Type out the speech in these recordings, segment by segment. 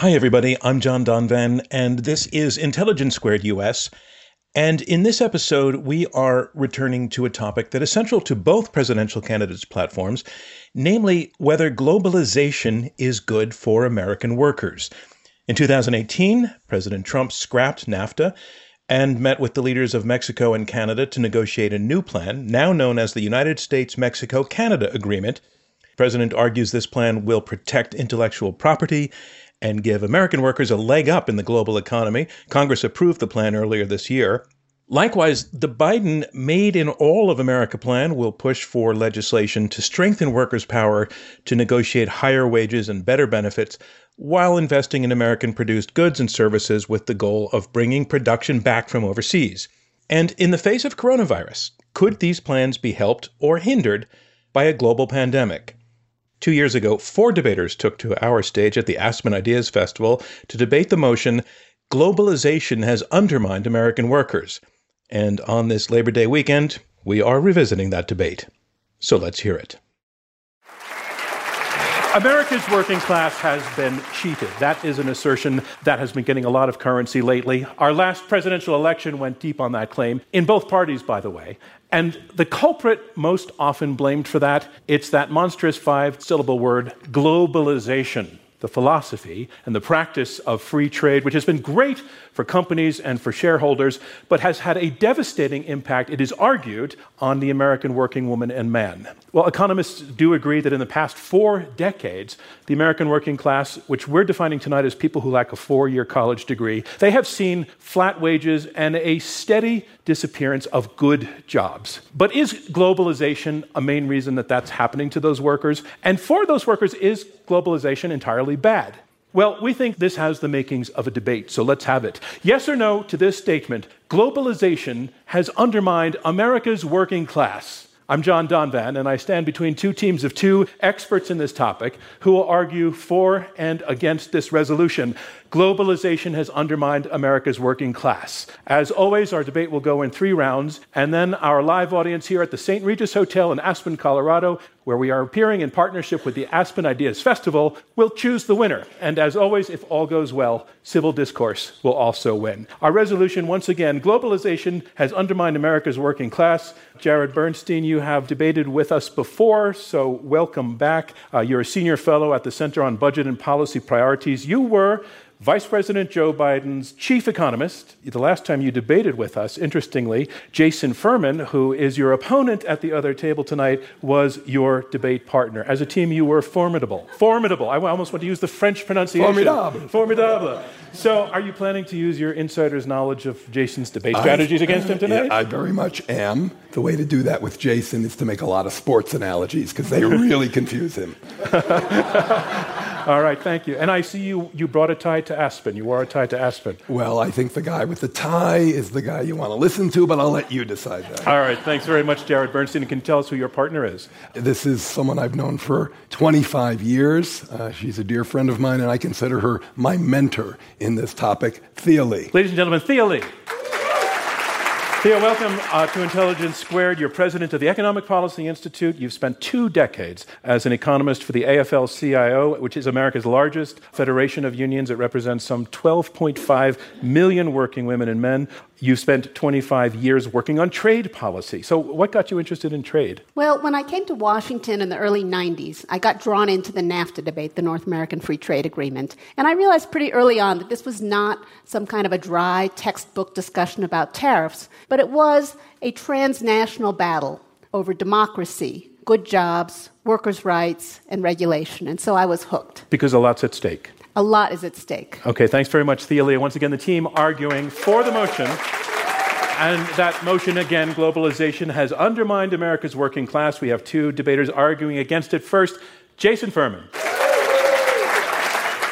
Hi, everybody. I'm John Donvan, and this is Intelligence Squared US. And in this episode, we are returning to a topic that is central to both presidential candidates' platforms, namely whether globalization is good for American workers. In 2018, President Trump scrapped NAFTA and met with the leaders of Mexico and Canada to negotiate a new plan, now known as the United States Mexico Canada Agreement. The president argues this plan will protect intellectual property and give American workers a leg up in the global economy. Congress approved the plan earlier this year. Likewise, the Biden Made in All of America plan will push for legislation to strengthen workers' power to negotiate higher wages and better benefits while investing in American produced goods and services with the goal of bringing production back from overseas. And in the face of coronavirus, could these plans be helped or hindered by a global pandemic? Two years ago, four debaters took to our stage at the Aspen Ideas Festival to debate the motion Globalization has undermined American workers. And on this Labor Day weekend, we are revisiting that debate. So let's hear it. America's working class has been cheated. That is an assertion that has been getting a lot of currency lately. Our last presidential election went deep on that claim, in both parties, by the way. And the culprit most often blamed for that, it's that monstrous five syllable word, globalization the philosophy and the practice of free trade, which has been great for companies and for shareholders, but has had a devastating impact, it is argued, on the American working woman and man. Well, economists do agree that in the past four decades, the American working class, which we're defining tonight as people who lack a four year college degree, they have seen flat wages and a steady disappearance of good jobs. But is globalization a main reason that that's happening to those workers? And for those workers, is globalization entirely bad? Well, we think this has the makings of a debate, so let's have it. Yes or no to this statement globalization has undermined America's working class. I'm John Donvan, and I stand between two teams of two experts in this topic who will argue for and against this resolution. Globalization has undermined America's working class. As always, our debate will go in three rounds, and then our live audience here at the St. Regis Hotel in Aspen, Colorado, where we are appearing in partnership with the Aspen Ideas Festival, will choose the winner. And as always, if all goes well, civil discourse will also win. Our resolution, once again, globalization has undermined America's working class. Jared Bernstein, you have debated with us before, so welcome back. Uh, you're a senior fellow at the Center on Budget and Policy Priorities. You were Vice President Joe Biden's chief economist, the last time you debated with us, interestingly, Jason Furman, who is your opponent at the other table tonight, was your debate partner. As a team, you were formidable. Formidable. I almost want to use the French pronunciation. Formidable. Formidable. So, are you planning to use your insider's knowledge of Jason's debate strategies I, against him tonight? Yeah, I very much am. The way to do that with Jason is to make a lot of sports analogies because they really confuse him. All right, thank you. And I see you, you brought a tie to Aspen. You wore a tie to Aspen. Well, I think the guy with the tie is the guy you want to listen to, but I'll let you decide that. All right, thanks very much, Jared Bernstein. Can you tell us who your partner is? This is someone I've known for 25 years. Uh, she's a dear friend of mine, and I consider her my mentor in this topic, Thea Lee. Ladies and gentlemen, Thea Lee. Thea, welcome uh, to Intelligence Squared. You're president of the Economic Policy Institute. You've spent two decades as an economist for the AFL CIO, which is America's largest federation of unions. It represents some 12.5 million working women and men. You spent 25 years working on trade policy. So, what got you interested in trade? Well, when I came to Washington in the early 90s, I got drawn into the NAFTA debate, the North American Free Trade Agreement. And I realized pretty early on that this was not some kind of a dry textbook discussion about tariffs, but it was a transnational battle over democracy, good jobs, workers' rights, and regulation. And so I was hooked. Because a lot's at stake. A lot is at stake. Okay, thanks very much, Thea Lee. Once again, the team arguing for the motion. And that motion, again, globalization has undermined America's working class. We have two debaters arguing against it. First, Jason Furman.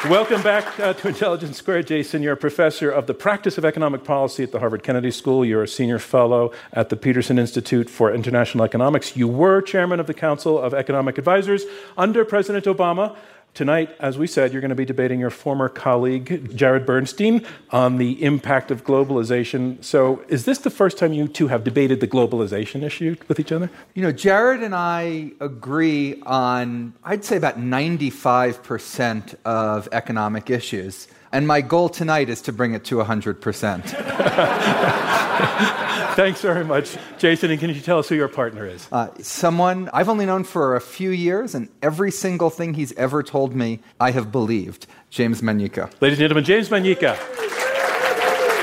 Welcome back uh, to Intelligence Square, Jason. You're a professor of the practice of economic policy at the Harvard Kennedy School. You're a senior fellow at the Peterson Institute for International Economics. You were chairman of the Council of Economic Advisors under President Obama. Tonight, as we said, you're going to be debating your former colleague, Jared Bernstein, on the impact of globalization. So, is this the first time you two have debated the globalization issue with each other? You know, Jared and I agree on, I'd say, about 95% of economic issues. And my goal tonight is to bring it to 100%. Thanks very much, Jason. And can you tell us who your partner is? Uh, someone I've only known for a few years, and every single thing he's ever told me, I have believed. James Manyika. Ladies and gentlemen, James Manyika.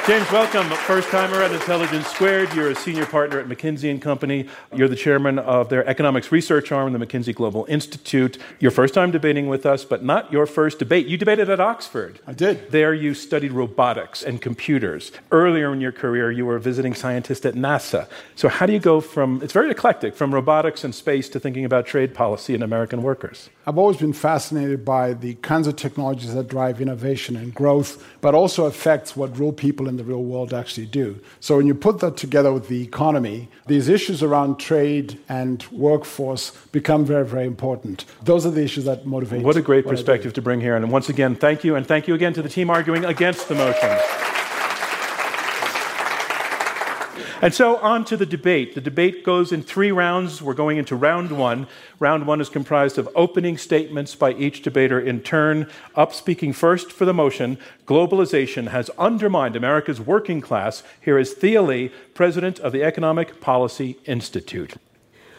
James, welcome. First timer at Intelligence Squared. You're a senior partner at McKinsey and Company. You're the chairman of their economics research arm, the McKinsey Global Institute. Your first time debating with us, but not your first debate. You debated at Oxford. I did. There you studied robotics and computers. Earlier in your career, you were a visiting scientist at NASA. So how do you go from, it's very eclectic, from robotics and space to thinking about trade policy and American workers? I've always been fascinated by the kinds of technologies that drive innovation and growth, but also affects what real people in the real world actually do. So when you put that together with the economy, these issues around trade and workforce become very, very important. Those are the issues that motivate. What a great what perspective to bring here. And once again, thank you, and thank you again to the team arguing against the motion. And so on to the debate. The debate goes in three rounds. We're going into round one. Round one is comprised of opening statements by each debater in turn. Up speaking first for the motion Globalization has undermined America's working class. Here is Thea Lee, president of the Economic Policy Institute.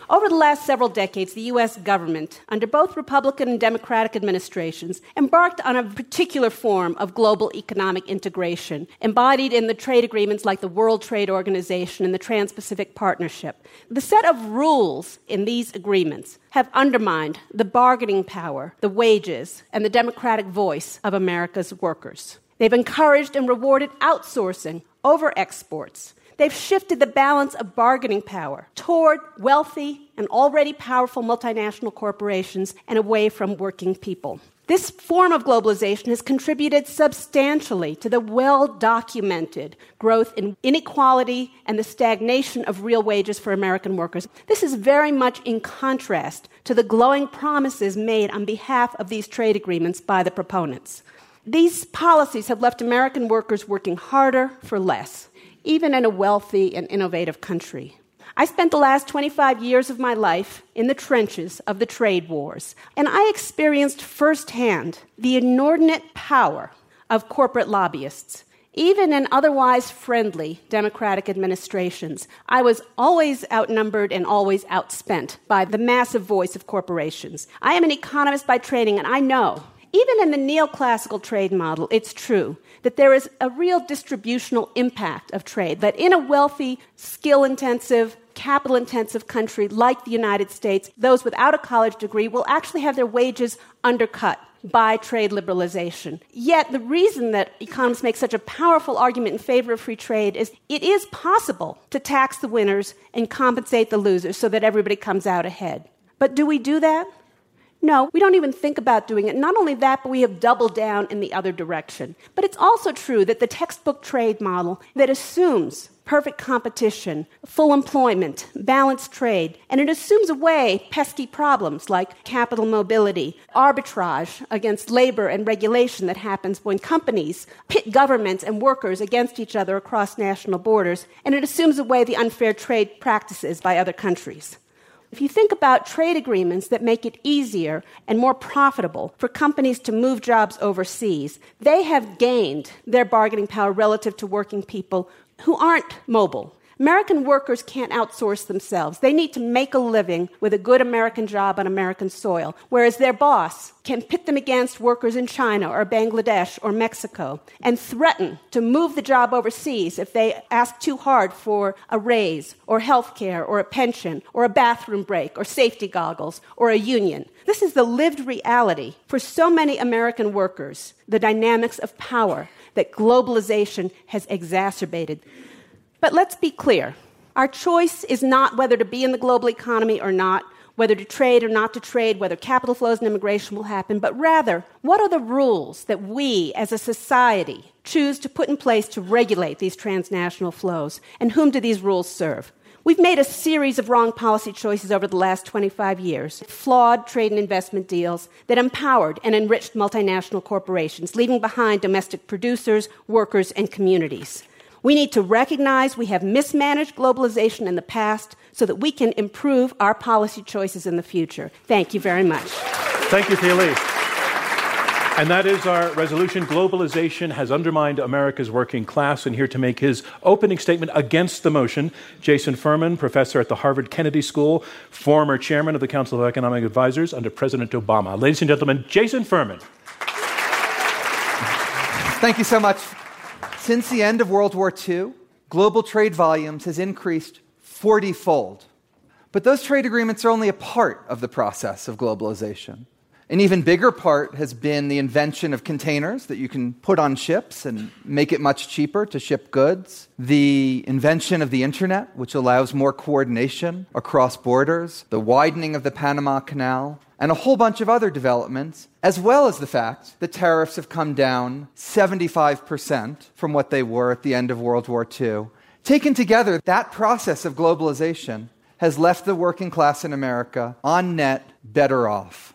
Over the last several decades, the U.S. government, under both Republican and Democratic administrations, embarked on a particular form of global economic integration, embodied in the trade agreements like the World Trade Organization and the Trans Pacific Partnership. The set of rules in these agreements have undermined the bargaining power, the wages, and the democratic voice of America's workers. They've encouraged and rewarded outsourcing over exports They've shifted the balance of bargaining power toward wealthy and already powerful multinational corporations and away from working people. This form of globalization has contributed substantially to the well documented growth in inequality and the stagnation of real wages for American workers. This is very much in contrast to the glowing promises made on behalf of these trade agreements by the proponents. These policies have left American workers working harder for less even in a wealthy and innovative country. I spent the last 25 years of my life in the trenches of the trade wars, and I experienced firsthand the inordinate power of corporate lobbyists. Even in otherwise friendly Democratic administrations, I was always outnumbered and always outspent by the massive voice of corporations. I am an economist by training, and I know even in the neoclassical trade model, it's true that there is a real distributional impact of trade, that in a wealthy, skill intensive, capital intensive country like the United States, those without a college degree will actually have their wages undercut by trade liberalization. Yet, the reason that economists make such a powerful argument in favor of free trade is it is possible to tax the winners and compensate the losers so that everybody comes out ahead. But do we do that? No, we don't even think about doing it. Not only that, but we have doubled down in the other direction. But it's also true that the textbook trade model that assumes perfect competition, full employment, balanced trade, and it assumes away pesky problems like capital mobility, arbitrage against labor and regulation that happens when companies pit governments and workers against each other across national borders, and it assumes away the unfair trade practices by other countries. If you think about trade agreements that make it easier and more profitable for companies to move jobs overseas, they have gained their bargaining power relative to working people who aren't mobile American workers can't outsource themselves. They need to make a living with a good American job on American soil, whereas their boss can pit them against workers in China or Bangladesh or Mexico and threaten to move the job overseas if they ask too hard for a raise or health care or a pension or a bathroom break or safety goggles or a union. This is the lived reality for so many American workers, the dynamics of power that globalization has exacerbated. But let's be clear our choice is not whether to be in the global economy or not. whether to trade or not to trade, whether capital flows and immigration will happen, but rather, what are the rules that we as a society choose to put in place to regulate these transnational flows? And whom do these rules serve? We've made a series of wrong policy choices over the last 25 years, flawed trade and investment deals that empowered and enriched multinational corporations, leaving behind domestic producers, workers, and communities. We need to recognize we have mismanaged globalization in the past so that we can improve our policy choices in the future. Thank you very much. Thank you, Thea Lee. And that is our resolution. Globalization has undermined America's working class. And here to make his opening statement against the motion, Jason Furman, professor at the Harvard Kennedy School, former chairman of the Council of Economic Advisors under President Obama. Ladies and gentlemen, Jason Furman. Thank you so much. Since the end of World War II, global trade volumes has increased 40 fold. But those trade agreements are only a part of the process of globalization. An even bigger part has been the invention of containers that you can put on ships and make it much cheaper to ship goods. The invention of the internet, which allows more coordination across borders. The widening of the Panama Canal. And a whole bunch of other developments, as well as the fact that tariffs have come down 75% from what they were at the end of World War II. Taken together, that process of globalization has left the working class in America on net better off.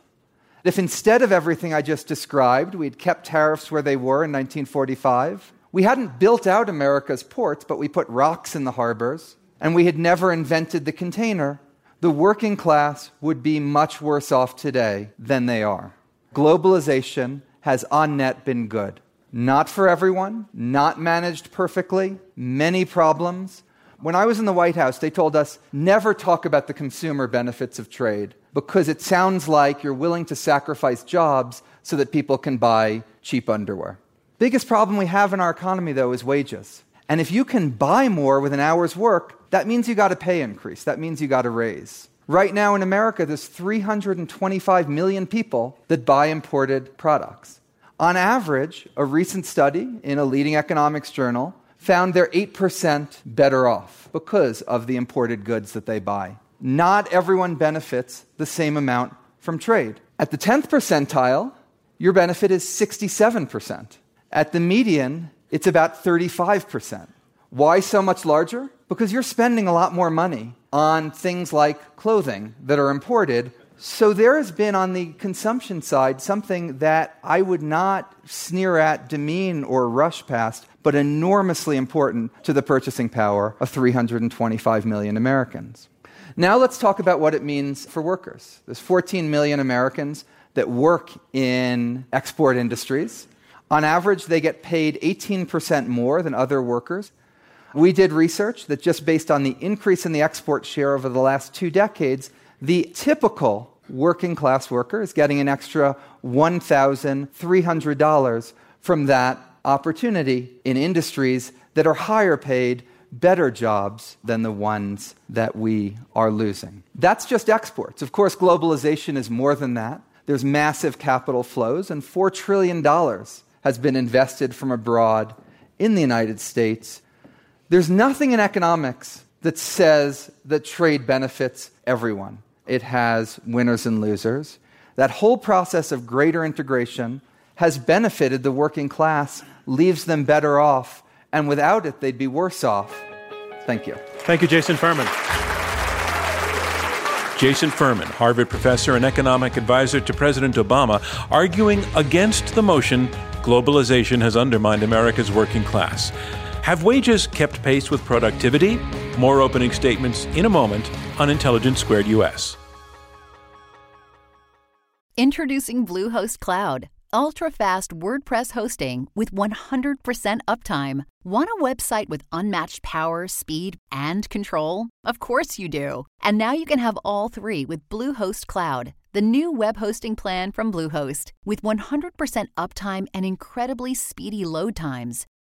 If instead of everything I just described, we'd kept tariffs where they were in 1945, we hadn't built out America's ports, but we put rocks in the harbors, and we had never invented the container, the working class would be much worse off today than they are. Globalization has on net been good. Not for everyone, not managed perfectly, many problems. When I was in the White House, they told us never talk about the consumer benefits of trade because it sounds like you're willing to sacrifice jobs so that people can buy cheap underwear. Biggest problem we have in our economy, though, is wages. And if you can buy more with an hour's work, that means you got a pay increase. That means you got a raise. Right now in America, there's 325 million people that buy imported products. On average, a recent study in a leading economics journal found they're 8% better off because of the imported goods that they buy not everyone benefits the same amount from trade. At the 10th percentile, your benefit is 67%. At the median, it's about 35%. Why so much larger? Because you're spending a lot more money on things like clothing that are imported. So there has been on the consumption side something that I would not sneer at, demean, or rush past, but enormously important to the purchasing power of 325 million Americans. Now let's talk about what it means for workers. There's 14 million Americans that work in export industries. On average, they get paid 18% more than other workers. We did research that just based on the increase in the export share over the last two decades, the typical working class worker is getting an extra $1,300 from that opportunity in industries that are higher paid better jobs than the ones that we are losing. That's just exports. Of course, globalization is more than that. There's massive capital flows, and $4 trillion has been invested from abroad in the United States. There's nothing in economics that says that trade benefits everyone. It has winners and losers. That whole process of greater integration has benefited the working class, leaves them better off and without it, they'd be worse off. Thank you. Thank you, Jason Furman. Jason Furman, Harvard professor and economic advisor to President Obama, arguing against the motion globalization has undermined America's working class. Have wages kept pace with productivity? More opening statements in a moment on Intelligence Squared US. Introducing Bluehost Cloud ultra fast WordPress hosting with 100% uptime. Want a website with unmatched power, speed, and control? Of course you do. And now you can have all three with Bluehost Cloud, the new web hosting plan from Bluehost. With 100% uptime and incredibly speedy load times,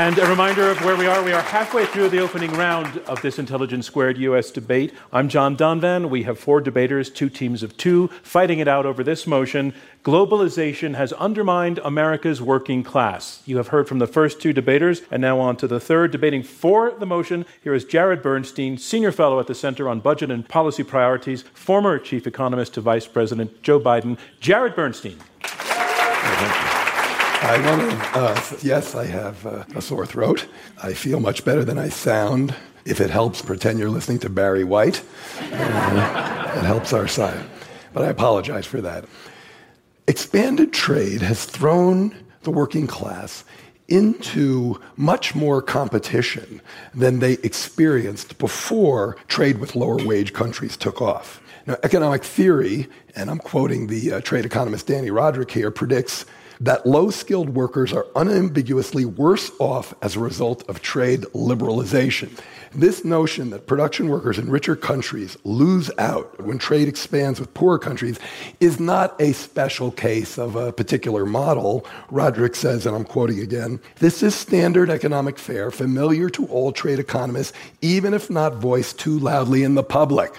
And a reminder of where we are. We are halfway through the opening round of this Intelligence Squared US debate. I'm John Donvan. We have four debaters, two teams of two, fighting it out over this motion Globalization has undermined America's working class. You have heard from the first two debaters, and now on to the third. Debating for the motion, here is Jared Bernstein, Senior Fellow at the Center on Budget and Policy Priorities, former Chief Economist to Vice President Joe Biden. Jared Bernstein. I want to, uh, yes, I have uh, a sore throat. I feel much better than I sound. If it helps, pretend you're listening to Barry White. Uh, it helps our side. But I apologize for that. Expanded trade has thrown the working class into much more competition than they experienced before trade with lower wage countries took off. Now, economic theory, and I'm quoting the uh, trade economist Dani Rodrik here, predicts that low skilled workers are unambiguously worse off as a result of trade liberalization. This notion that production workers in richer countries lose out when trade expands with poorer countries is not a special case of a particular model. Rodrik says, and I'm quoting again, this is standard economic fare familiar to all trade economists, even if not voiced too loudly in the public.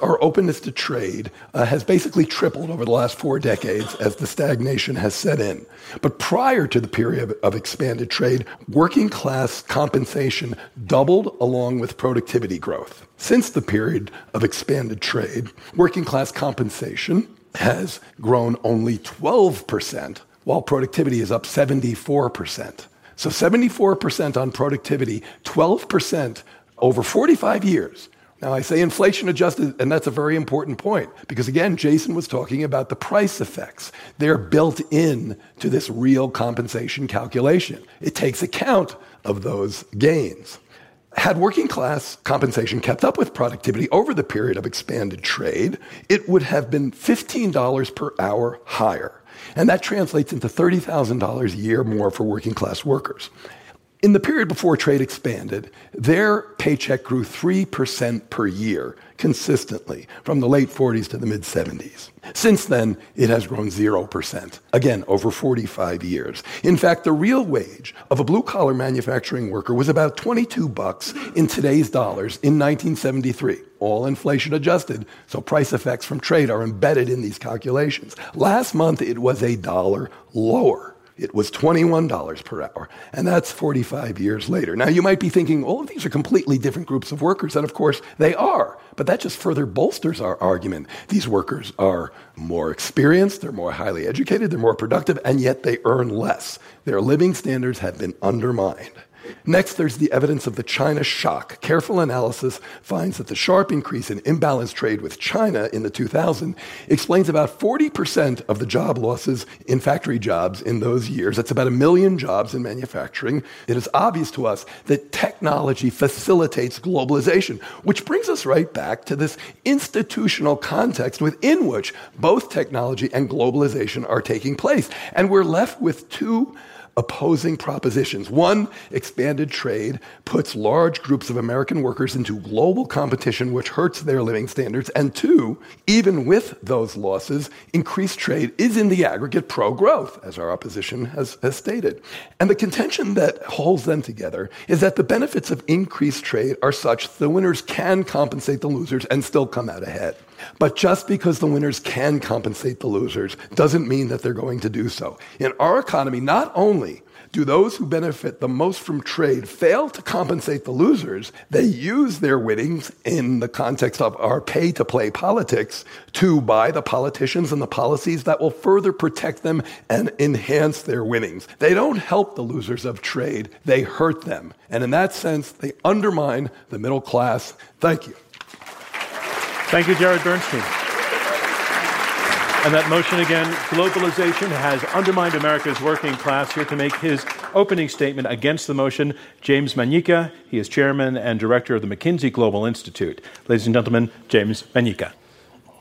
Our openness to trade uh, has basically tripled over the last four decades as the stagnation has set in. But prior to the period of expanded trade, working class compensation doubled along with productivity growth. Since the period of expanded trade, working class compensation has grown only 12%, while productivity is up 74%. So 74% on productivity, 12% over 45 years. Now, I say inflation adjusted, and that's a very important point because, again, Jason was talking about the price effects. They're built in to this real compensation calculation. It takes account of those gains. Had working class compensation kept up with productivity over the period of expanded trade, it would have been $15 per hour higher. And that translates into $30,000 a year more for working class workers. In the period before trade expanded, their paycheck grew 3% per year consistently from the late 40s to the mid 70s. Since then, it has grown 0%, again, over 45 years. In fact, the real wage of a blue collar manufacturing worker was about 22 bucks in today's dollars in 1973, all inflation adjusted, so price effects from trade are embedded in these calculations. Last month, it was a dollar lower. It was $21 per hour, and that's 45 years later. Now, you might be thinking, all of these are completely different groups of workers, and of course they are, but that just further bolsters our argument. These workers are more experienced, they're more highly educated, they're more productive, and yet they earn less. Their living standards have been undermined. Next, there's the evidence of the China shock. Careful analysis finds that the sharp increase in imbalance trade with China in the 2000s explains about 40% of the job losses in factory jobs in those years. That's about a million jobs in manufacturing. It is obvious to us that technology facilitates globalization, which brings us right back to this institutional context within which both technology and globalization are taking place. And we're left with two opposing propositions. One, expanded trade puts large groups of American workers into global competition, which hurts their living standards. And two, even with those losses, increased trade is in the aggregate pro growth, as our opposition has, has stated. And the contention that holds them together is that the benefits of increased trade are such the winners can compensate the losers and still come out ahead. But just because the winners can compensate the losers doesn't mean that they're going to do so. In our economy, not only do those who benefit the most from trade fail to compensate the losers, they use their winnings in the context of our pay to play politics to buy the politicians and the policies that will further protect them and enhance their winnings. They don't help the losers of trade, they hurt them. And in that sense, they undermine the middle class. Thank you. Thank you, Jared Bernstein. And that motion again, globalization has undermined America's working class. Here to make his opening statement against the motion, James Manyika. He is chairman and director of the McKinsey Global Institute. Ladies and gentlemen, James Manyika.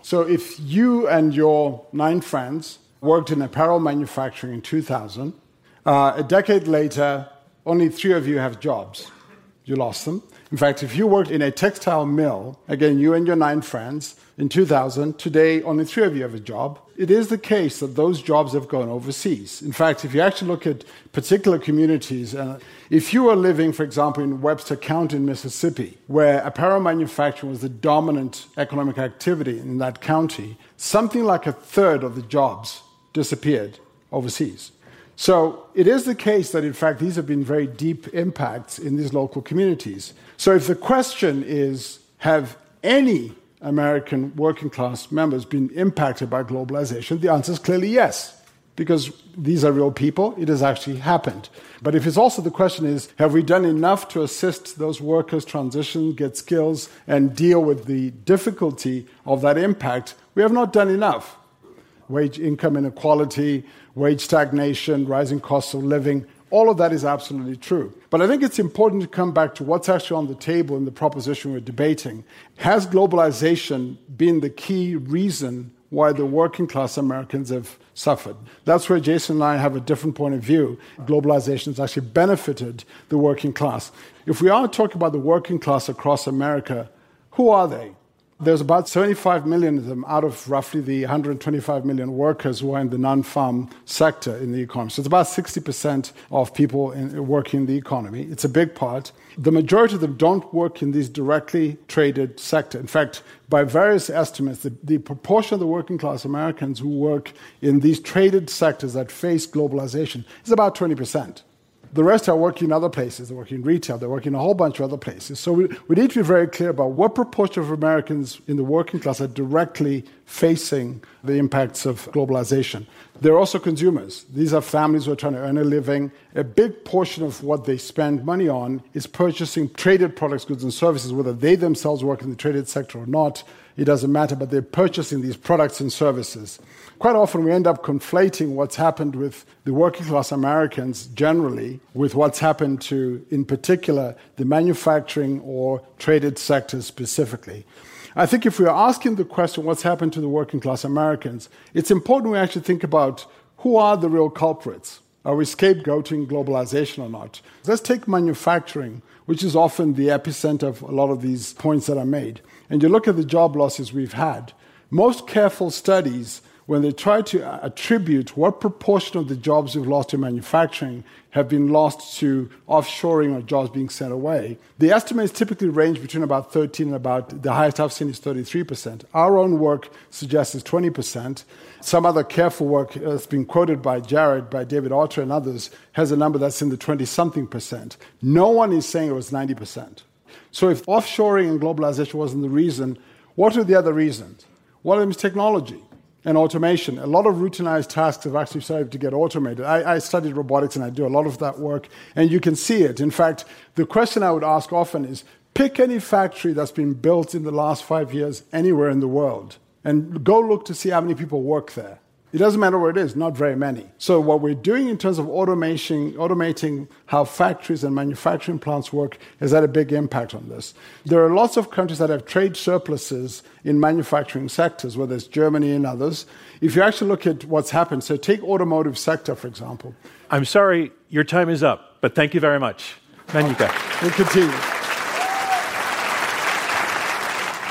So, if you and your nine friends worked in apparel manufacturing in 2000, uh, a decade later, only three of you have jobs. You lost them. In fact, if you worked in a textile mill, again, you and your nine friends, in 2000, today only three of you have a job. It is the case that those jobs have gone overseas. In fact, if you actually look at particular communities, uh, if you were living, for example, in Webster County in Mississippi, where apparel manufacturing was the dominant economic activity in that county, something like a third of the jobs disappeared overseas. So it is the case that, in fact, these have been very deep impacts in these local communities. So if the question is, have any American working class members been impacted by globalization? The answer is clearly yes, because these are real people. It has actually happened. But if it's also the question is, have we done enough to assist those workers transition, get skills, and deal with the difficulty of that impact? We have not done enough. Wage income inequality, wage stagnation, rising costs of living, all of that is absolutely true. But I think it's important to come back to what's actually on the table in the proposition we're debating. Has globalization been the key reason why the working class Americans have suffered? That's where Jason and I have a different point of view. Globalization has actually benefited the working class. If we are talking about the working class across America, who are they? There's about 75 million of them out of roughly the 125 million workers who are in the non farm sector in the economy. So it's about 60% of people in, working in the economy. It's a big part. The majority of them don't work in these directly traded sector. In fact, by various estimates, the, the proportion of the working class Americans who work in these traded sectors that face globalization is about 20%. The rest are working in other places. They're working in retail. They're working in a whole bunch of other places. So we, we need to be very clear about what proportion of Americans in the working class are directly facing the impacts of globalization. They're also consumers. These are families who are trying to earn a living. A big portion of what they spend money on is purchasing traded products, goods, and services, whether they themselves work in the traded sector or not. It doesn't matter, but they're purchasing these products and services quite often we end up conflating what's happened with the working class Americans generally with what's happened to, in particular, the manufacturing or traded sectors specifically. I think if we are asking the question, what's happened to the working class Americans, it's important we actually think about who are the real culprits. Are we scapegoating globalization or not? Let's take manufacturing, which is often the epicenter of a lot of these points that are made. And you look at the job losses we've had. Most careful studies when they try to attribute what proportion of the jobs we've lost in manufacturing have been lost to offshoring or jobs being sent away, the estimates typically range between about 13 and about the highest I've seen is 33%. Our own work suggests it's 20%. Some other careful work uh, that's been quoted by Jared, by David Autor, and others has a number that's in the 20 something percent. No one is saying it was 90%. So if offshoring and globalization wasn't the reason, what are the other reasons? One of them is technology and automation. A lot of routinized tasks have actually started to get automated. I, I, studied robotics and I do a lot of that work, and you can see it. In fact, the question I would ask often is pick any factory that's been built in the last five years anywhere in the world and go look to see how many people work there. It doesn't matter where it is, not very many. So, what we're doing in terms of automation, automating how factories and manufacturing plants work has had a big impact on this. There are lots of countries that have trade surpluses in manufacturing sectors, whether it's Germany and others. If you actually look at what's happened, so take automotive sector, for example. I'm sorry, your time is up, but thank you very much. Manyika. We'll continue.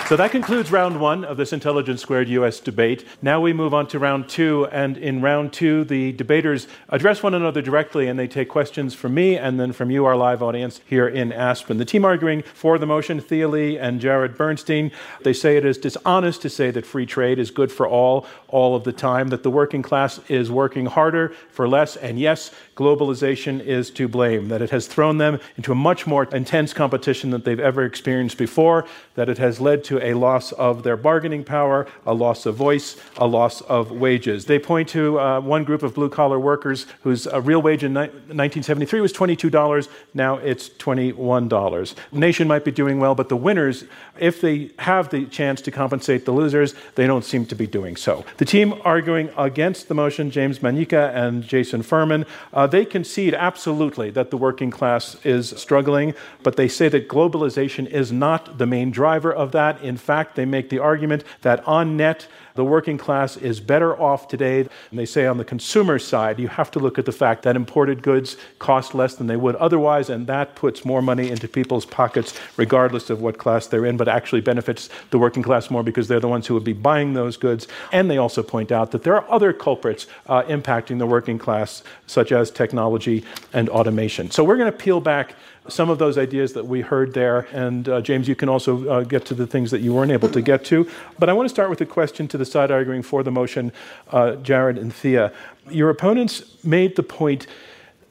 So that concludes round one of this Intelligence Squared US debate. Now we move on to round two. And in round two, the debaters address one another directly and they take questions from me and then from you, our live audience here in Aspen. The team arguing for the motion, Thea Lee and Jared Bernstein, they say it is dishonest to say that free trade is good for all, all of the time, that the working class is working harder for less. And yes, globalization is to blame, that it has thrown them into a much more intense competition than they've ever experienced before, that it has led to a loss of their bargaining power, a loss of voice, a loss of wages. They point to uh, one group of blue collar workers whose uh, real wage in ni- 1973 was $22. Now it's $21. The nation might be doing well, but the winners, if they have the chance to compensate the losers, they don't seem to be doing so. The team arguing against the motion, James Manyika and Jason Furman, uh, they concede absolutely that the working class is struggling, but they say that globalization is not the main driver of that. In fact, they make the argument that on net, the working class is better off today. And they say on the consumer side, you have to look at the fact that imported goods cost less than they would otherwise, and that puts more money into people's pockets, regardless of what class they're in, but actually benefits the working class more because they're the ones who would be buying those goods. And they also point out that there are other culprits uh, impacting the working class, such as technology and automation. So we're going to peel back some of those ideas that we heard there. And uh, James, you can also uh, get to the things that you weren't able to get to. But I want to start with a question to the side arguing for the motion, uh, Jared and Thea. Your opponents made the point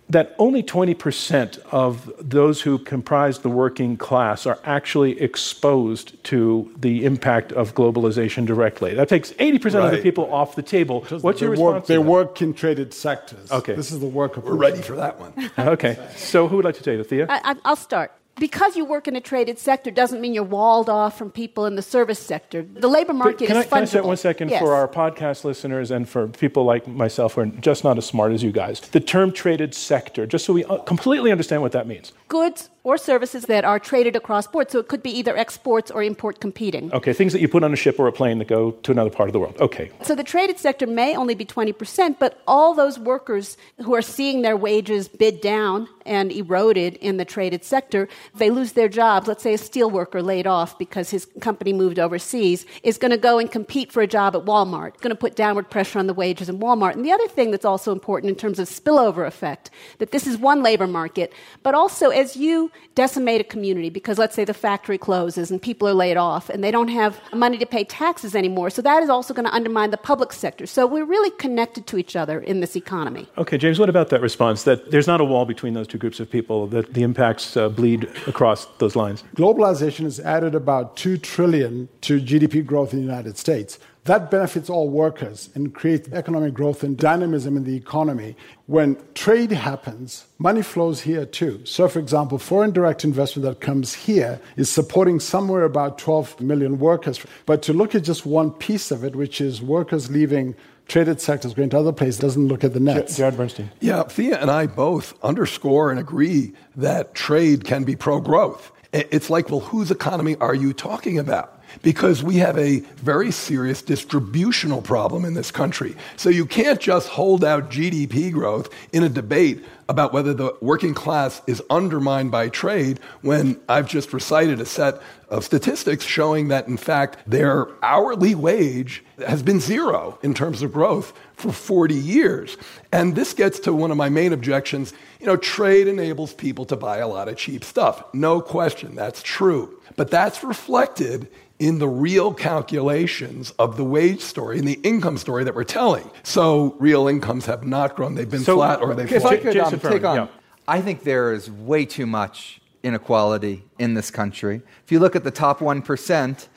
that only 20% of those who comprise the working class are actually exposed to the impact of globalization directly. That takes 80% right. of the people off the table. What's your response? Work, they work in traded sectors. Okay. This is the work of. We're ready for that one. okay. So who would like to take it? Thea? I, will start because you work in a traded sector doesn't mean you're walled off from people in the service sector. The labor market can is I, Can I say one second yes. for our podcast listeners and for people like myself who are just not as smart as you guys? The term traded sector, just so we uh, completely understand what that means. Goods or services that are traded across borders. So it could be either exports or import competing. Okay, things that you put on a ship or a plane that go to another part of the world. Okay. So the traded sector may only be 20%, but all those workers who are seeing their wages bid down and eroded in the traded sector, they lose their jobs. Let's say a steel worker laid off because his company moved overseas is going to go and compete for a job at Walmart. Going to put downward pressure on the wages in Walmart. And the other thing that's also important in terms of spillover effect, that this is one labor market, but also as you decimate a community because let's say the factory closes and people are laid off and they don't have money to pay taxes anymore. So that is also going to undermine the public sector. So we're really connected to each other in this economy. Okay, James, what about that response that there's not a wall between those two groups of people, that the impacts uh, bleed across those lines? Globalization has added about 2 trillion to GDP growth in the United States. That benefits all workers and creates economic growth and dynamism in the economy. When trade happens, money flows here too. So, for example, foreign direct investment that comes here is supporting somewhere about 12 million workers. But to look at just one piece of it, which is workers leaving traded sectors going to other places doesn't look at the nets. Jared Bernstein. Yeah, Thea and I both underscore and agree that trade can be pro growth. It's like, well, whose economy are you talking about? because we have a very serious distributional problem in this country. So you can't just hold out GDP growth in a debate about whether the working class is undermined by trade when I've just recited a set of statistics showing that, in fact, their hourly wage has been zero in terms of growth for 40 years. And this gets to one of my main objections. You know, trade enables people to buy a lot of cheap stuff. No question, that's true. But that's reflected in the real calculations of the wage story and the income story that we're telling. So real incomes have not grown; they've been so, flat or they've. If fallen. I could um, take on, yeah. I think there is way too much inequality in this country. If you look at the top one percent,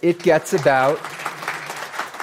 it gets about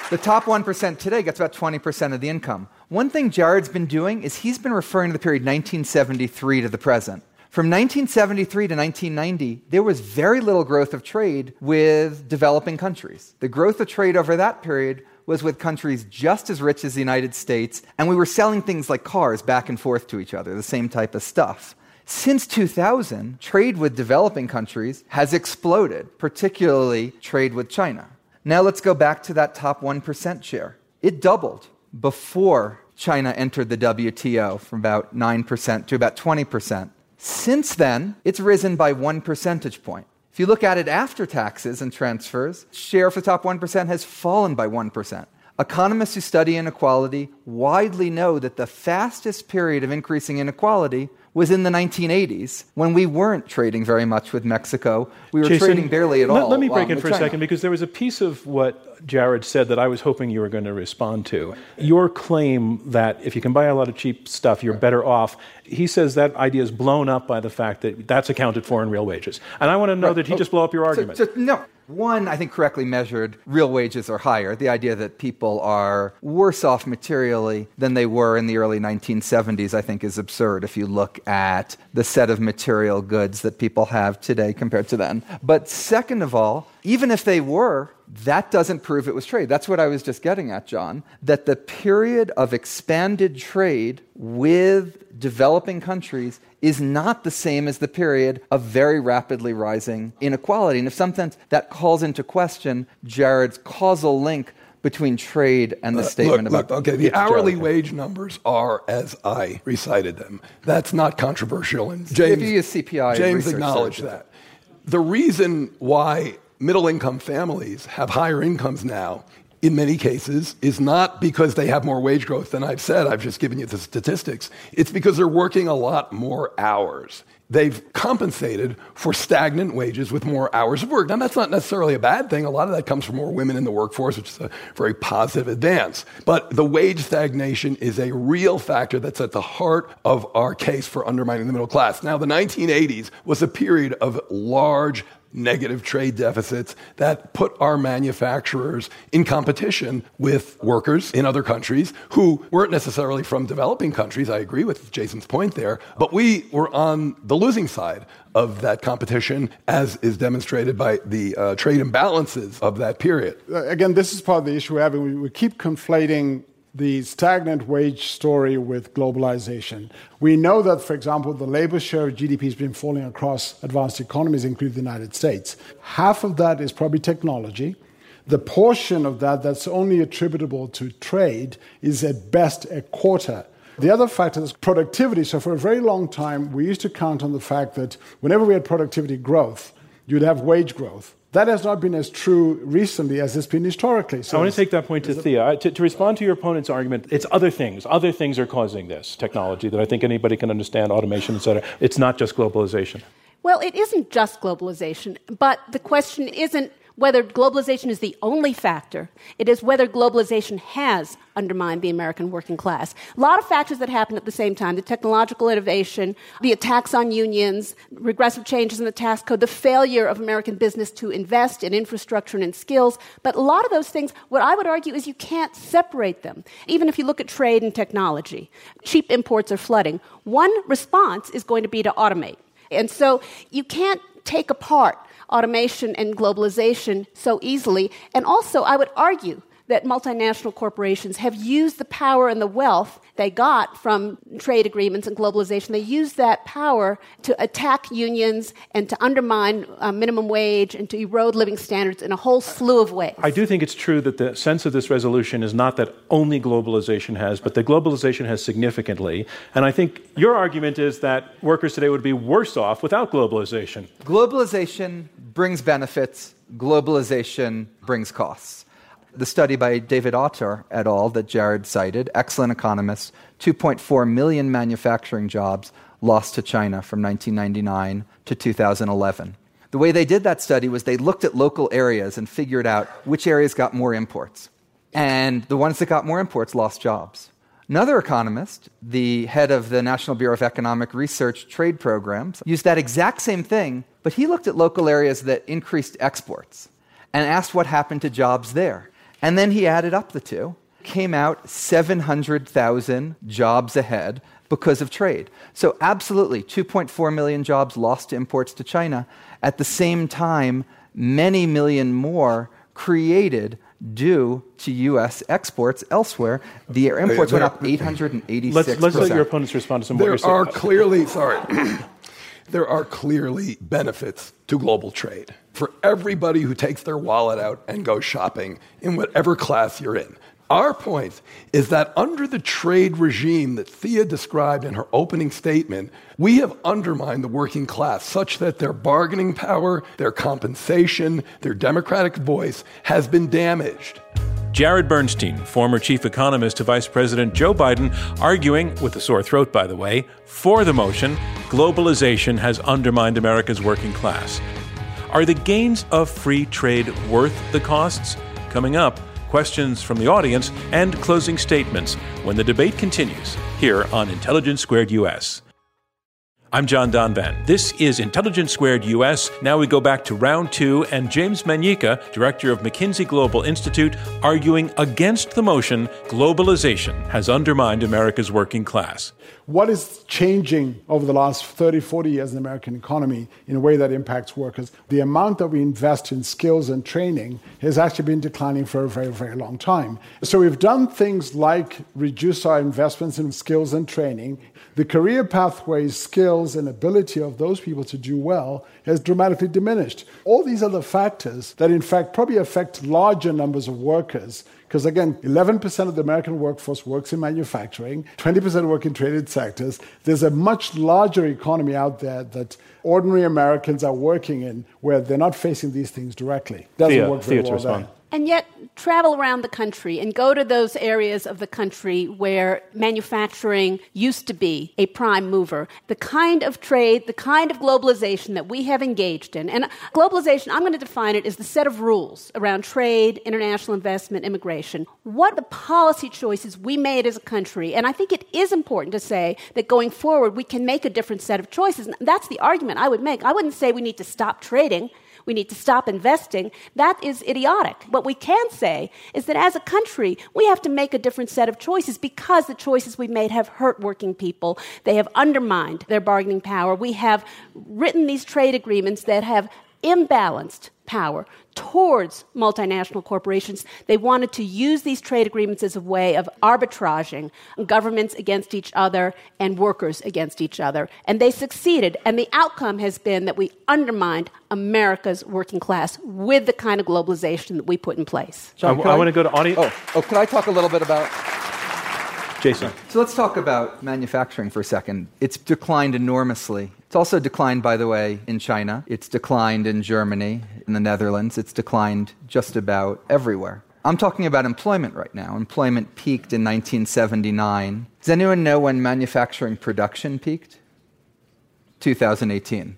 the top 1% today gets about 20% of the income. One thing Jared's been doing is he's been referring to the period 1973 to the present. From 1973 to 1990, there was very little growth of trade with developing countries. The growth of trade over that period was with countries just as rich as the United States, and we were selling things like cars back and forth to each other, the same type of stuff. Since 2000, trade with developing countries has exploded, particularly trade with China. Now let's go back to that top 1% share. It doubled before China entered the WTO from about 9% to about 20%. Since then, it's risen by one percentage point. If you look at it after taxes and transfers, share of the top 1% has fallen by 1%. Economists who study inequality widely know that the fastest period of increasing inequality was in the 1980s when we weren't trading very much with Mexico. We were Jason, trading barely at all. Let me break in for China. a second because there was a piece of what Jared said that I was hoping you were going to respond to. Your claim that if you can buy a lot of cheap stuff, you're better off. He says that idea is blown up by the fact that that's accounted for in real wages. And I want to know right. that he oh, just blow up your argument. So, so, no, one, I think correctly measured, real wages are higher. The idea that people are worse off materially than they were in the early 1970s, I think, is absurd if you look at the set of material goods that people have today compared to then. But second of all, Even if they were, that doesn't prove it was trade. That's what I was just getting at, John. That the period of expanded trade with developing countries is not the same as the period of very rapidly rising inequality. And in some sense, that calls into question Jared's causal link between trade and the uh, statement look, about. Look, okay, the hourly wage numbers are as I recited them. That's not controversial. And James, if you use CPI, James acknowledged that. The reason why middle income families have higher incomes now in many cases is not because they have more wage growth than I've said. I've just given you the statistics. It's because they're working a lot more hours. They've compensated for stagnant wages with more hours of work. Now, that's not necessarily a bad thing. A lot of that comes from more women in the workforce, which is a very positive advance. But the wage stagnation is a real factor that's at the heart of our case for undermining the middle class. Now, the 1980s was a period of large negative trade deficits that put our manufacturers in competition with workers in other countries who weren't necessarily from developing countries. I agree with Jason's point there, but we were on the losing side of that competition, as is demonstrated by the uh, trade imbalances of that period. Again, this is part of the issue we're having. We, we keep conflating the stagnant wage story with globalization. We know that, for example, the labor share of GDP has been falling across advanced economies, including the United States. Half of that is probably technology. The portion of that that's only attributable to trade is at best a quarter. The other factor is productivity. So, for a very long time, we used to count on the fact that whenever we had productivity growth, you'd have wage growth. That has not been as true recently as it's been historically. So I want to take that point to Thea. To, to, respond to your opponent's argument, it's other things. Other things are causing this technology that I think anybody can understand, automation, et cetera. It's not just globalization. Well, it isn't just globalization, but the question isn't whether globalization is the only factor, it is whether globalization has undermined the American working class. A lot of factors that happen at the same time the technological innovation, the attacks on unions, regressive changes in the tax code, the failure of American business to invest in infrastructure and in skills. But a lot of those things, what I would argue is you can't separate them. Even if you look at trade and technology, cheap imports are flooding. One response is going to be to automate. And so you can't take apart automation and globalization so easily. And also, I would argue that multinational corporations have used the power and the wealth they got from trade agreements and globalization. They used that power to attack unions and to undermine uh, minimum wage and to erode living standards in a whole slew of ways. I do think it's true that the sense of this resolution is not that only globalization has, but that globalization has significantly. And I think your argument is that workers today would be worse off without globalization. Globalization brings benefits, globalization brings costs the study by David Autor et al. that Jared cited, excellent economist, 2.4 million manufacturing jobs lost to China from 1999 to 2011. The way they did that study was they looked at local areas and figured out which areas got more imports. And the ones that got more imports lost jobs. Another economist, the head of the National Bureau of Economic Research trade programs, used that exact same thing, but he looked at local areas that increased exports and asked what happened to jobs there. And then he added up the two, came out 700,000 jobs ahead because of trade. So, absolutely, 2.4 million jobs lost to imports to China. At the same time, many million more created due to U.S. exports elsewhere. The imports went up 886 Let's, let's let your opponents respond to some There are clearly, sorry, there are clearly benefits to global trade for everybody who takes their wallet out and goes shopping in whatever class you're in. Our point is that under the trade regime that Thea described in her opening statement, we have undermined the working class such that their bargaining power, their compensation, their democratic voice has been damaged. Jared Bernstein, former chief economist to Vice President Joe Biden, arguing, with a sore throat by the way, for the motion globalization has undermined America's working class. Are the gains of free trade worth the costs? Coming up, questions from the audience and closing statements when the debate continues here on Intelligence Squared US. I'm John Donvan. This is Intelligence Squared US. Now we go back to round two, and James Manyika, director of McKinsey Global Institute, arguing against the motion globalization has undermined America's working class. what is changing over the last 30, 40 years in the American economy in a way that impacts workers. The amount that we invest in skills and training has actually been declining for a very, very long time. So we've done things like reduce our investments in skills and training. The career pathways, skills, and ability of those people to do well has dramatically diminished. All these other factors that, in fact, probably affect larger numbers of workers because again, 11% of the American workforce works in manufacturing, 20% work in traded sectors. There's a much larger economy out there that ordinary Americans are working in where they're not facing these things directly. Doesn't work very well there. And yet, travel around the country and go to those areas of the country where manufacturing used to be a prime mover. The kind of trade, the kind of globalization that we have engaged in. And globalization, I'm going to define it as the set of rules around trade, international investment, immigration. What the policy choices we made as a country. And I think it is important to say that going forward, we can make a different set of choices. And that's the argument I would make. I wouldn't say we need to stop trading we need to stop investing. That is idiotic. What we can say is that as a country, we have to make a different set of choices because the choices we've made have hurt working people. They have undermined their bargaining power. We have written these trade agreements that have imbalanced power towards multinational corporations. They wanted to use these trade agreements as a way of arbitraging governments against each other and workers against each other. And they succeeded. And the outcome has been that we undermined America's working class with the kind of globalization that we put in place. I, I want to go to audience. Oh, oh, could I talk a little bit about Jason. So let's talk about manufacturing for a second. It's declined enormously. It's also declined, by the way, in China. It's declined in Germany, in the Netherlands. It's declined just about everywhere. I'm talking about employment right now. Employment peaked in 1979. Does anyone know when manufacturing production peaked? 2018.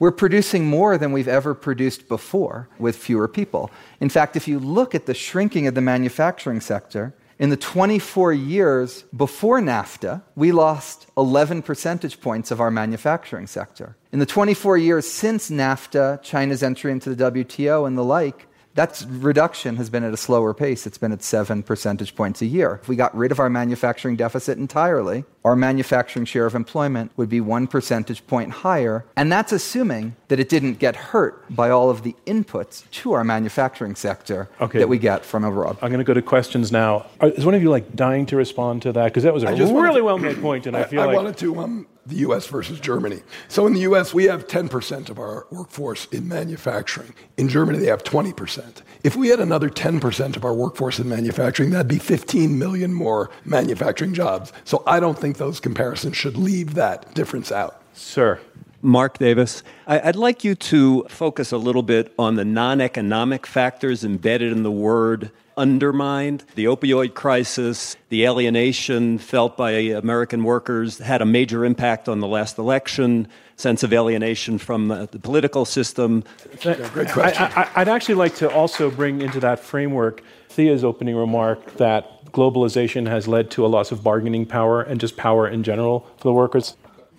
We're producing more than we've ever produced before with fewer people. In fact, if you look at the shrinking of the manufacturing sector, in the 24 years before NAFTA, we lost 11 percentage points of our manufacturing sector. In the 24 years since NAFTA, China's entry into the WTO, and the like, that reduction has been at a slower pace. It's been at seven percentage points a year. If we got rid of our manufacturing deficit entirely, our manufacturing share of employment would be one percentage point higher. And that's assuming that it didn't get hurt by all of the inputs to our manufacturing sector Okay. that we get from abroad. I'm going to go to questions now. Is one of you like dying to respond to that? Because that was a just really well made point, and I, I, feel I like wanted to um, the U.S. versus Germany. So in the U.S., we have 10% of our workforce in manufacturing. In Germany, they have 20%. If we had another 10% of our workforce in manufacturing, that'd be 15 million more manufacturing jobs. So I don't think those comparisons should leave that difference out. sir. Mark Davis. I- I'd like you to focus a little bit on the non economic factors embedded in the word undermined. The opioid crisis, the alienation felt by American workers had a major impact on the last election, sense of alienation from uh, the political system. Great question. I, I, I'd actually like to also bring into that framework Thea's opening remark that globalization has led to a loss of bargaining power and just power in general for the workers.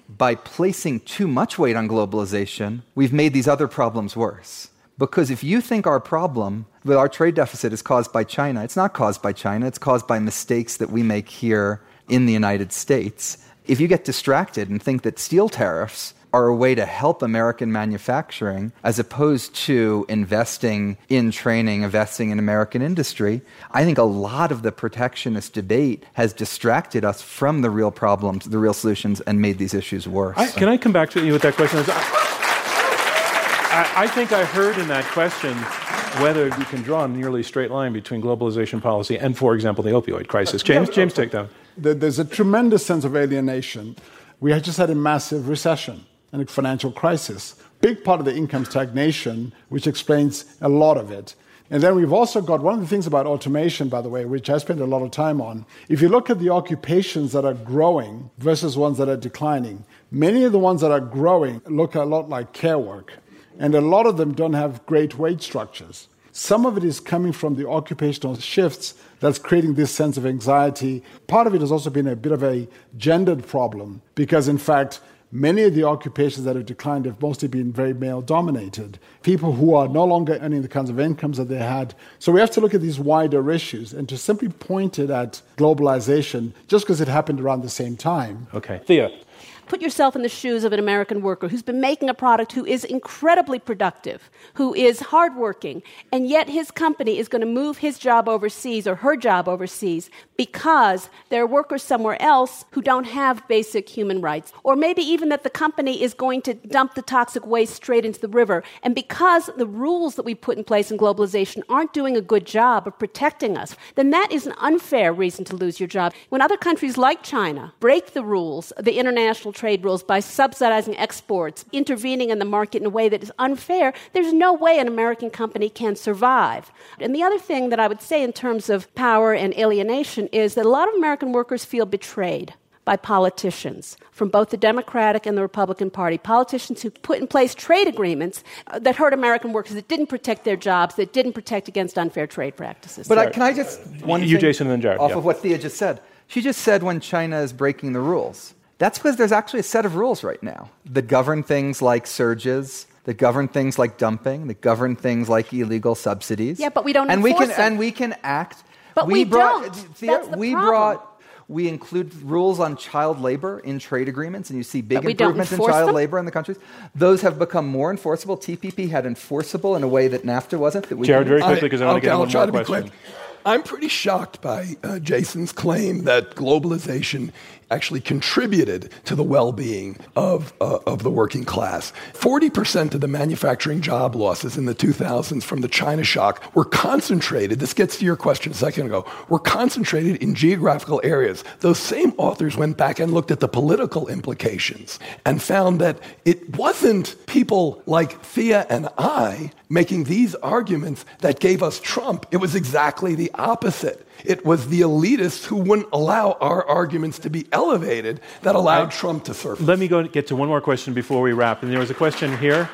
By placing too much weight on globalization, we've made these other problems worse. Because if you think our problem with our trade deficit is caused by China, it's not caused by China, it's caused by mistakes that we make here in the United States. If you get distracted and think that steel tariffs are a way to help American manufacturing as opposed to investing in training, investing in American industry, I think a lot of the protectionist debate has distracted us from the real problems, the real solutions, and made these issues worse. I, can I come back to you with that question? I, I think I heard in that question whether you can draw a nearly straight line between globalization policy and, for example, the opioid crisis. Uh, James, James, take that. There's a tremendous sense of alienation. We had just had a massive recession and financial crisis. Big part of the income stagnation, which explains a lot of it. And then we've also got one of the things about automation, by the way, which I spend a lot of time on. If you look at the occupations that are growing versus ones that are declining, many of the ones that are growing look a lot like care work. And a lot of them don't have great wage structures. Some of it is coming from the occupational shifts that's creating this sense of anxiety. Part of it has also been a bit of a gendered problem because, in fact, many of the occupations that have declined have mostly been very male dominated. People who are no longer earning the kinds of incomes that they had. So we have to look at these wider issues and to simply point it at globalization just because it happened around the same time. Okay. Thea. Put yourself in the shoes of an American worker who's been making a product who is incredibly productive, who is hardworking, and yet his company is going to move his job overseas or her job overseas because there are workers somewhere else who don't have basic human rights. Or maybe even that the company is going to dump the toxic waste straight into the river. And because the rules that we put in place in globalization aren't doing a good job of protecting us, then that is an unfair reason to lose your job. When other countries like China break the rules, the international trade rules by subsidizing exports, intervening in the market in a way that is unfair, there's no way an American company can survive. And the other thing that I would say in terms of power and alienation is that a lot of American workers feel betrayed by politicians from both the Democratic and the Republican Party. Politicians who put in place trade agreements uh, that hurt American workers, that didn't protect their jobs, that didn't protect against unfair trade practices. But I, can I just one you, Jason, and then Jared, off yeah. of what Thea just said? She just said when China is breaking the rules. That's because there's actually a set of rules right now that govern things like surges, that govern things like dumping, that govern things like illegal subsidies. Yeah, but we don't and we can them. and we can act. But we, brought, don't. Thea, That's the we problem. brought we include rules on child labor in trade agreements, and you see big But we don't improvements in child them? labor in the countries. Those have become more enforceable. TPP had enforceable in a way that NAFTA wasn't. That we Jared, didn't. very quickly, because I want to get I'll one try more to be question. quick. I'm pretty shocked by uh, Jason's claim that globalization actually contributed to the well-being of, uh, of the working class. 40% of the manufacturing job losses in the 2000s from the China shock were concentrated, this gets to your question a second ago, were concentrated in geographical areas. Those same authors went back and looked at the political implications and found that it wasn't people like Thea and I making these arguments that gave us Trump. It was exactly the opposite. It was the elitists who wouldn't allow our arguments to be elevated that allowed Trump to surface. Let me go and get to one more question before we wrap. And there was a question here.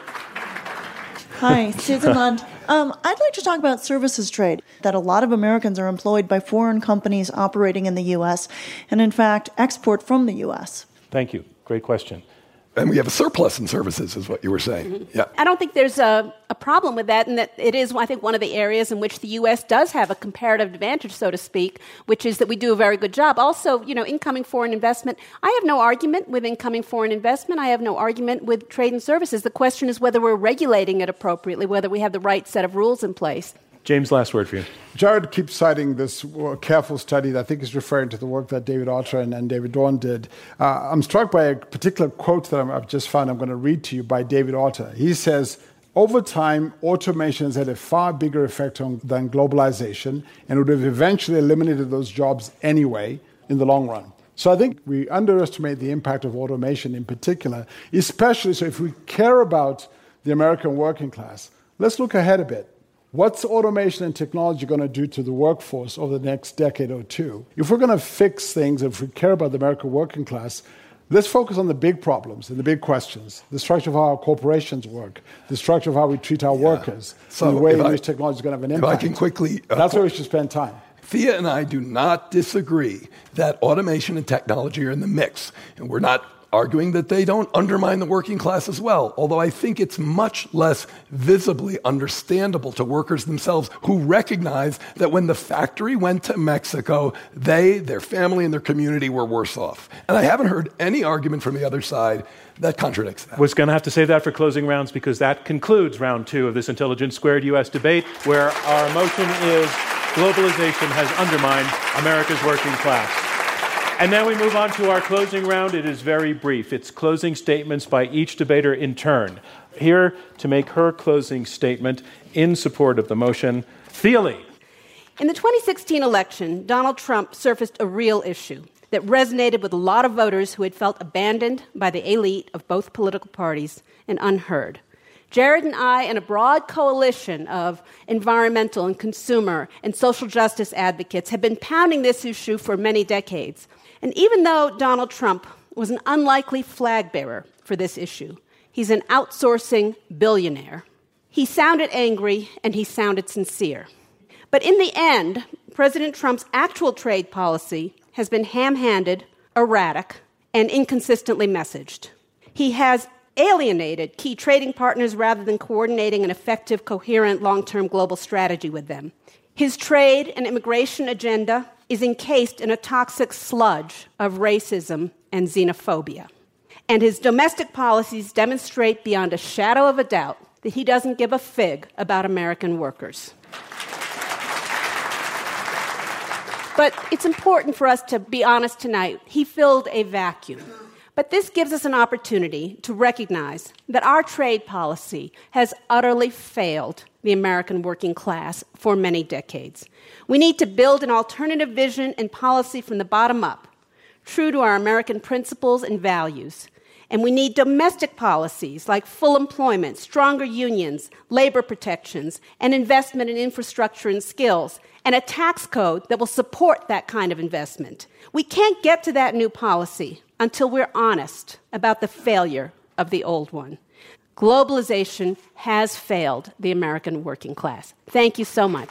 Hi, Susan Lund. Um, I'd like to talk about services trade. That a lot of Americans are employed by foreign companies operating in the U.S. and, in fact, export from the U.S. Thank you. Great question. And we have a surplus in services, is what you were saying. Mm-hmm. Yeah. I don't think there's a, a problem with that, and that it is, I think, one of the areas in which the U.S. does have a comparative advantage, so to speak, which is that we do a very good job. Also, you know, incoming foreign investment. I have no argument with incoming foreign investment. I have no argument with trade and services. The question is whether we're regulating it appropriately, whether we have the right set of rules in place. James, last word for you. Jared keeps citing this careful study that I think is referring to the work that David Autor and, and David Dorn did. Uh, I'm struck by a particular quote that i have just found. I'm going to read to you by David Autor. He says, over time, automation has had a far bigger effect on, than globalization and would have eventually eliminated those jobs anyway in the long run. So I think we underestimate the impact of automation in particular, especially so if we care about the American working class. Let's look ahead a bit. What's automation and technology going to do to the workforce over the next decade or two? If we're going to fix things, if we care about the American working class, let's focus on the big problems and the big questions the structure of how our corporations work, the structure of how we treat our workers, So and the way in I- which technology is going to have an if I impact. can quickly, uh, That's where we should spend time. Thea and I do not disagree that automation and technology are in the mix. And we're not arguing that they don't undermine the working class as well, although I think it's much less visibly understandable to workers themselves who recognize that when the factory went to Mexico, they, their family, and their community were worse off. And I haven't heard any argument from the other side that contradicts that. Was going to have to save that for closing rounds because that concludes round two of this Intelligence Squared U.S. debate, where our motion is globalization has undermined America's working class. And now we move on to our closing round. It is very brief. It's closing statements by each debater in turn. Here to make her closing statement in support of the motion, Thea Lee. In the 2016 election, Donald Trump surfaced a real issue that resonated with a lot of voters who had felt abandoned by the elite of both political parties and unheard. Jared and I, and a broad coalition of environmental and consumer and social justice advocates, have been pounding this issue for many decades. And even though Donald Trump was an unlikely flag bearer for this issue, he's an outsourcing billionaire. He sounded angry and he sounded sincere. But in the end, President Trump's actual trade policy has been ham handed, erratic, and inconsistently messaged. He has alienated key trading partners rather than coordinating an effective, coherent, long term global strategy with them. His trade and immigration agenda is encased in a toxic sludge of racism and xenophobia. And his domestic policies demonstrate beyond a shadow of a doubt that he doesn't give a fig about American workers. But it's important for us to be honest tonight. He filled a vacuum. But this gives us an opportunity to recognize that our trade policy has utterly failed the American working class for many decades. We need to build an alternative vision and policy from the bottom up, true to our American principles and values. And we need domestic policies like full employment, stronger unions, labor protections, and investment in infrastructure and skills, and a tax code that will support that kind of investment. We can't get to that new policy until we're honest about the failure of the old one. Globalization has failed the American working class. Thank you so much.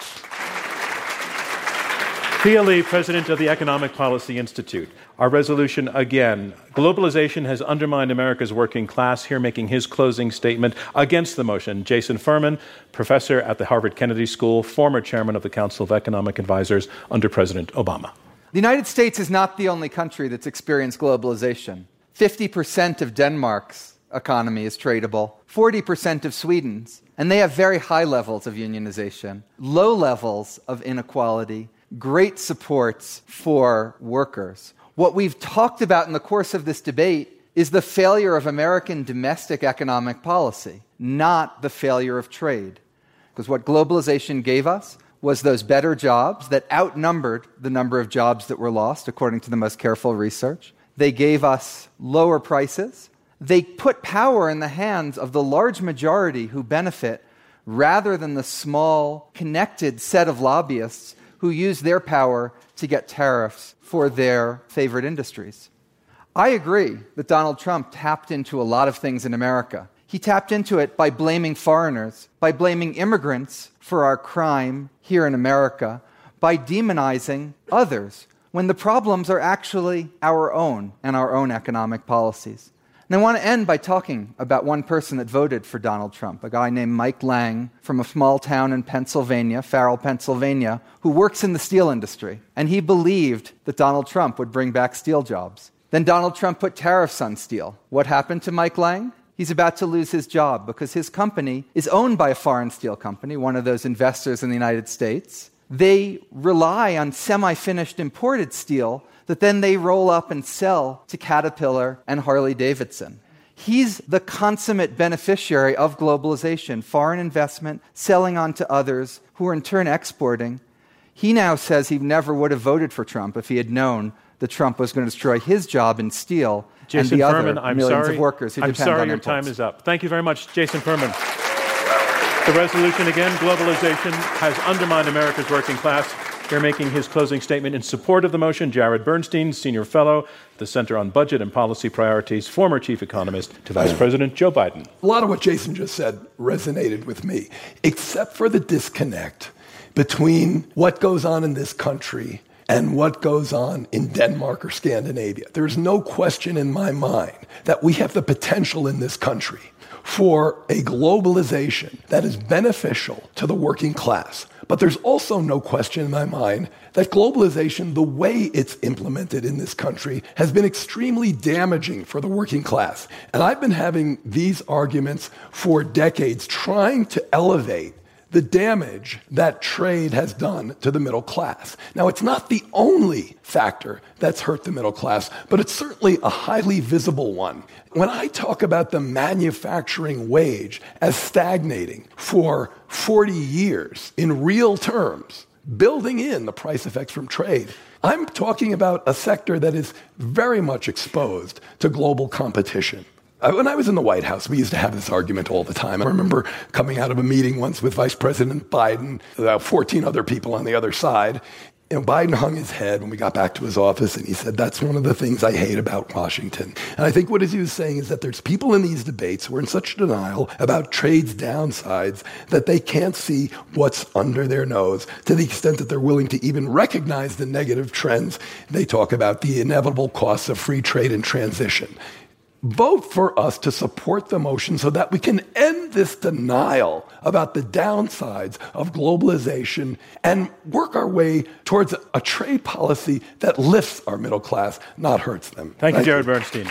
Thea Lee, president of the Economic Policy Institute. Our resolution again globalization has undermined America's working class. Here, making his closing statement against the motion, Jason Furman, professor at the Harvard Kennedy School, former chairman of the Council of Economic Advisors under President Obama. The United States is not the only country that's experienced globalization. 50% of Denmark's economy is tradable, 40% of Sweden's, and they have very high levels of unionization, low levels of inequality, great supports for workers. What we've talked about in the course of this debate is the failure of American domestic economic policy, not the failure of trade. Because what globalization gave us was those better jobs that outnumbered the number of jobs that were lost, according to the most careful research. They gave us lower prices. They put power in the hands of the large majority who benefit rather than the small, connected set of lobbyists who use their power to get tariffs for their favorite industries. I agree that Donald Trump tapped into a lot of things in America. He tapped into it by blaming foreigners, by blaming immigrants for our crime here in America, by demonizing others when the problems are actually our own and our own economic policies. And I want to end by talking about one person that voted for Donald Trump, a guy named Mike Lang from a small town in Pennsylvania, Farrell, Pennsylvania, who works in the steel industry. And he believed that Donald Trump would bring back steel jobs. Then Donald Trump put tariffs on steel. What happened to Mike Lang? He's about to lose his job because his company is owned by a foreign steel company, one of those investors in the United States. They rely on semi finished imported steel that then they roll up and sell to Caterpillar and Harley Davidson. He's the consummate beneficiary of globalization, foreign investment, selling on to others, who are in turn exporting. He now says he never would have voted for Trump if he had known that Trump was going to destroy his job in steel Jason and the Furman, other I'm millions sorry. of workers who I'm depend sorry on your imports. time is up. Thank you very much, Jason Furman. The resolution again globalization has undermined America's working class. Here making his closing statement in support of the motion, Jared Bernstein, Senior Fellow, at the Center on Budget and Policy Priorities, former Chief Economist to Vice President Joe Biden. A lot of what Jason just said resonated with me, except for the disconnect between what goes on in this country and what goes on in Denmark or Scandinavia. There's no question in my mind that we have the potential in this country for a globalization that is beneficial to the working class. But there's also no question in my mind that globalization, the way it's implemented in this country, has been extremely damaging for the working class. And I've been having these arguments for decades, trying to elevate the damage that trade has done to the middle class. Now, it's not the only factor that's hurt the middle class, but it's certainly a highly visible one. When I talk about the manufacturing wage as stagnating for 40 years in real terms, building in the price effects from trade, I'm talking about a sector that is very much exposed to global competition. Uh, When I was in the White House, we used to have this argument all the time. I remember coming out of a meeting once with Vice President Biden, about 14 other people on the other side. Know, Biden hung his head when we got back to his office and he said, That's one of the things I hate about Washington. And I think what he was saying is that there's people in these debates who are in such denial about trade's downsides that they can't see what's under their nose to the extent that they're willing to even recognize the negative trends. They talk about the inevitable costs of free trade and transition. Vote for us to support the motion so that we can end this denial about the downsides of globalization and work our way towards a trade policy that lifts our middle class, not hurts them. Thank, Thank you, Jared you. Bernstein.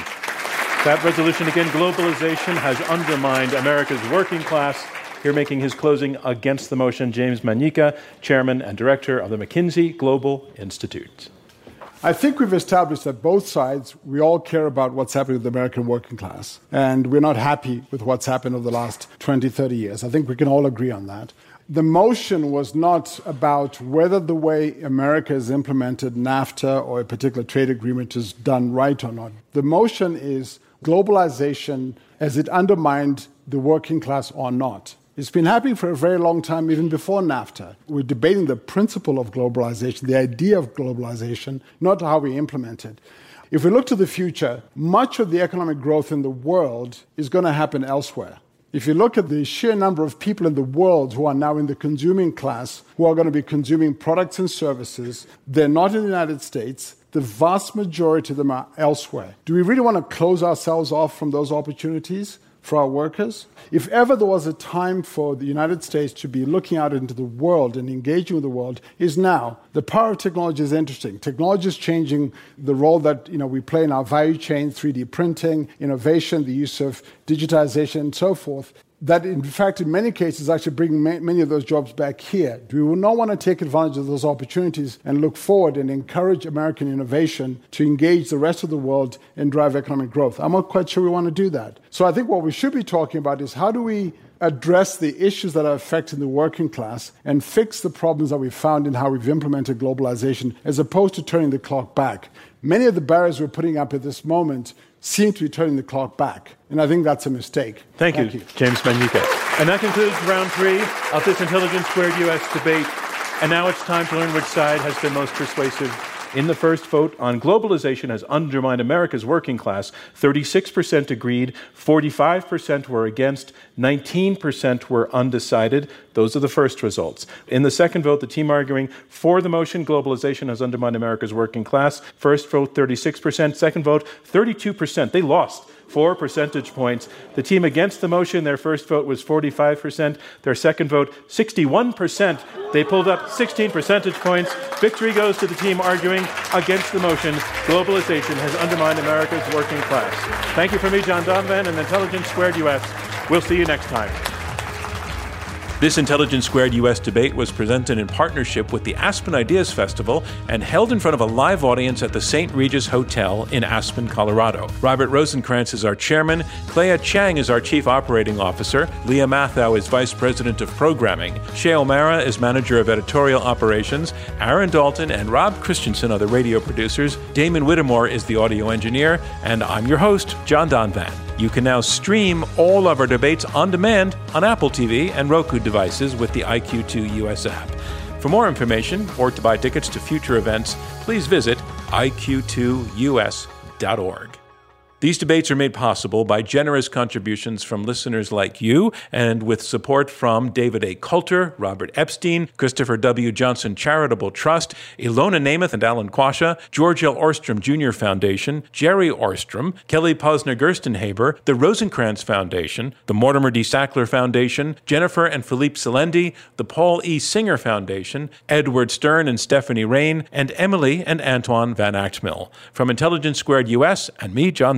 That resolution again globalization has undermined America's working class. Here making his closing against the motion, James Manyika, Chairman and Director of the McKinsey Global Institute. I think we've established that both sides, we all care about what's happening with the American working class. And we're not happy with what's happened over the last 20, 30 years. I think we can all agree on that. The motion was not about whether the way America has implemented NAFTA or a particular trade agreement is done right or not. The motion is globalization as it undermined the working class or not. It's been happening for a very long time, even before NAFTA. We're debating the principle of globalization, the idea of globalization, not how we implement it. If we look to the future, much of the economic growth in the world is going to happen elsewhere. If you look at the sheer number of people in the world who are now in the consuming class, who are going to be consuming products and services, they're not in the United States. The vast majority of them are elsewhere. Do we really want to close ourselves off from those opportunities? For our workers. If ever there was a time for the United States to be looking out into the world and engaging with the world, is now. The power of technology is interesting. Technology is changing the role that you know, we play in our value chain, 3D printing, innovation, the use of digitization, and so forth that in fact in many cases actually bring many of those jobs back here. We will not want to take advantage of those opportunities and look forward and encourage American innovation to engage the rest of the world and drive economic growth. I'm not quite sure we want to do that. So I think what we should be talking about is how do we address the issues that are affecting the working class and fix the problems that we've found in how we've implemented globalization as opposed to turning the clock back. Many of the barriers we're putting up at this moment seem to be turning the clock back. And I think that's a mistake. Thank, Thank you, you, James Manyika. And that concludes round three of this Intelligence Squared US debate. And now it's time to learn which side has been most persuasive in the first vote on globalization has undermined America's working class. 36% agreed, 45% were against, 19% were undecided. Those are the first results. In the second vote, the team arguing for the motion, globalization has undermined America's working class. First vote, 36%. Second vote, 32%. They lost four percentage points. The team against the motion, their first vote was 45%. Their second vote, 61%. They pulled up 16 percentage points. Victory goes to the team arguing against the motion. Globalization has undermined America's working class. Thank you for me, John Donvan, and Intelligence Squared US. We'll see you next time. This Intelligence Squared US debate was presented in partnership with the Aspen Ideas Festival and held in front of a live audience at the St. Regis Hotel in Aspen, Colorado. Robert Rosenkranz is our chairman, Clea Chang is our chief operating officer, Leah Mathau is vice president of programming, Shay O'Mara is manager of editorial operations, Aaron Dalton and Rob Christensen are the radio producers, Damon Whittemore is the audio engineer, and I'm your host, John Donvan. You can now stream all of our debates on demand on Apple TV and Roku devices with the IQ2 US app. For more information or to buy tickets to future events, please visit iq2us.org. These debates are made possible by generous contributions from listeners like you and with support from David A. Coulter, Robert Epstein, Christopher W. Johnson Charitable Trust, Ilona Nemeth and Alan Quasha, George L. Ohrstrom Jr. Foundation, Jerry Ohrstrom, Kelly Posner Gerstenhaber, the Rosenkranz Foundation, the Mortimer D. Sackler Foundation, Jennifer and Philippe Selendy, the Paul E. Singer Foundation, Edward Stern and Stephanie Rain, and Emily and Antoine Van Agtmael. From Intelligence Squared US and me, John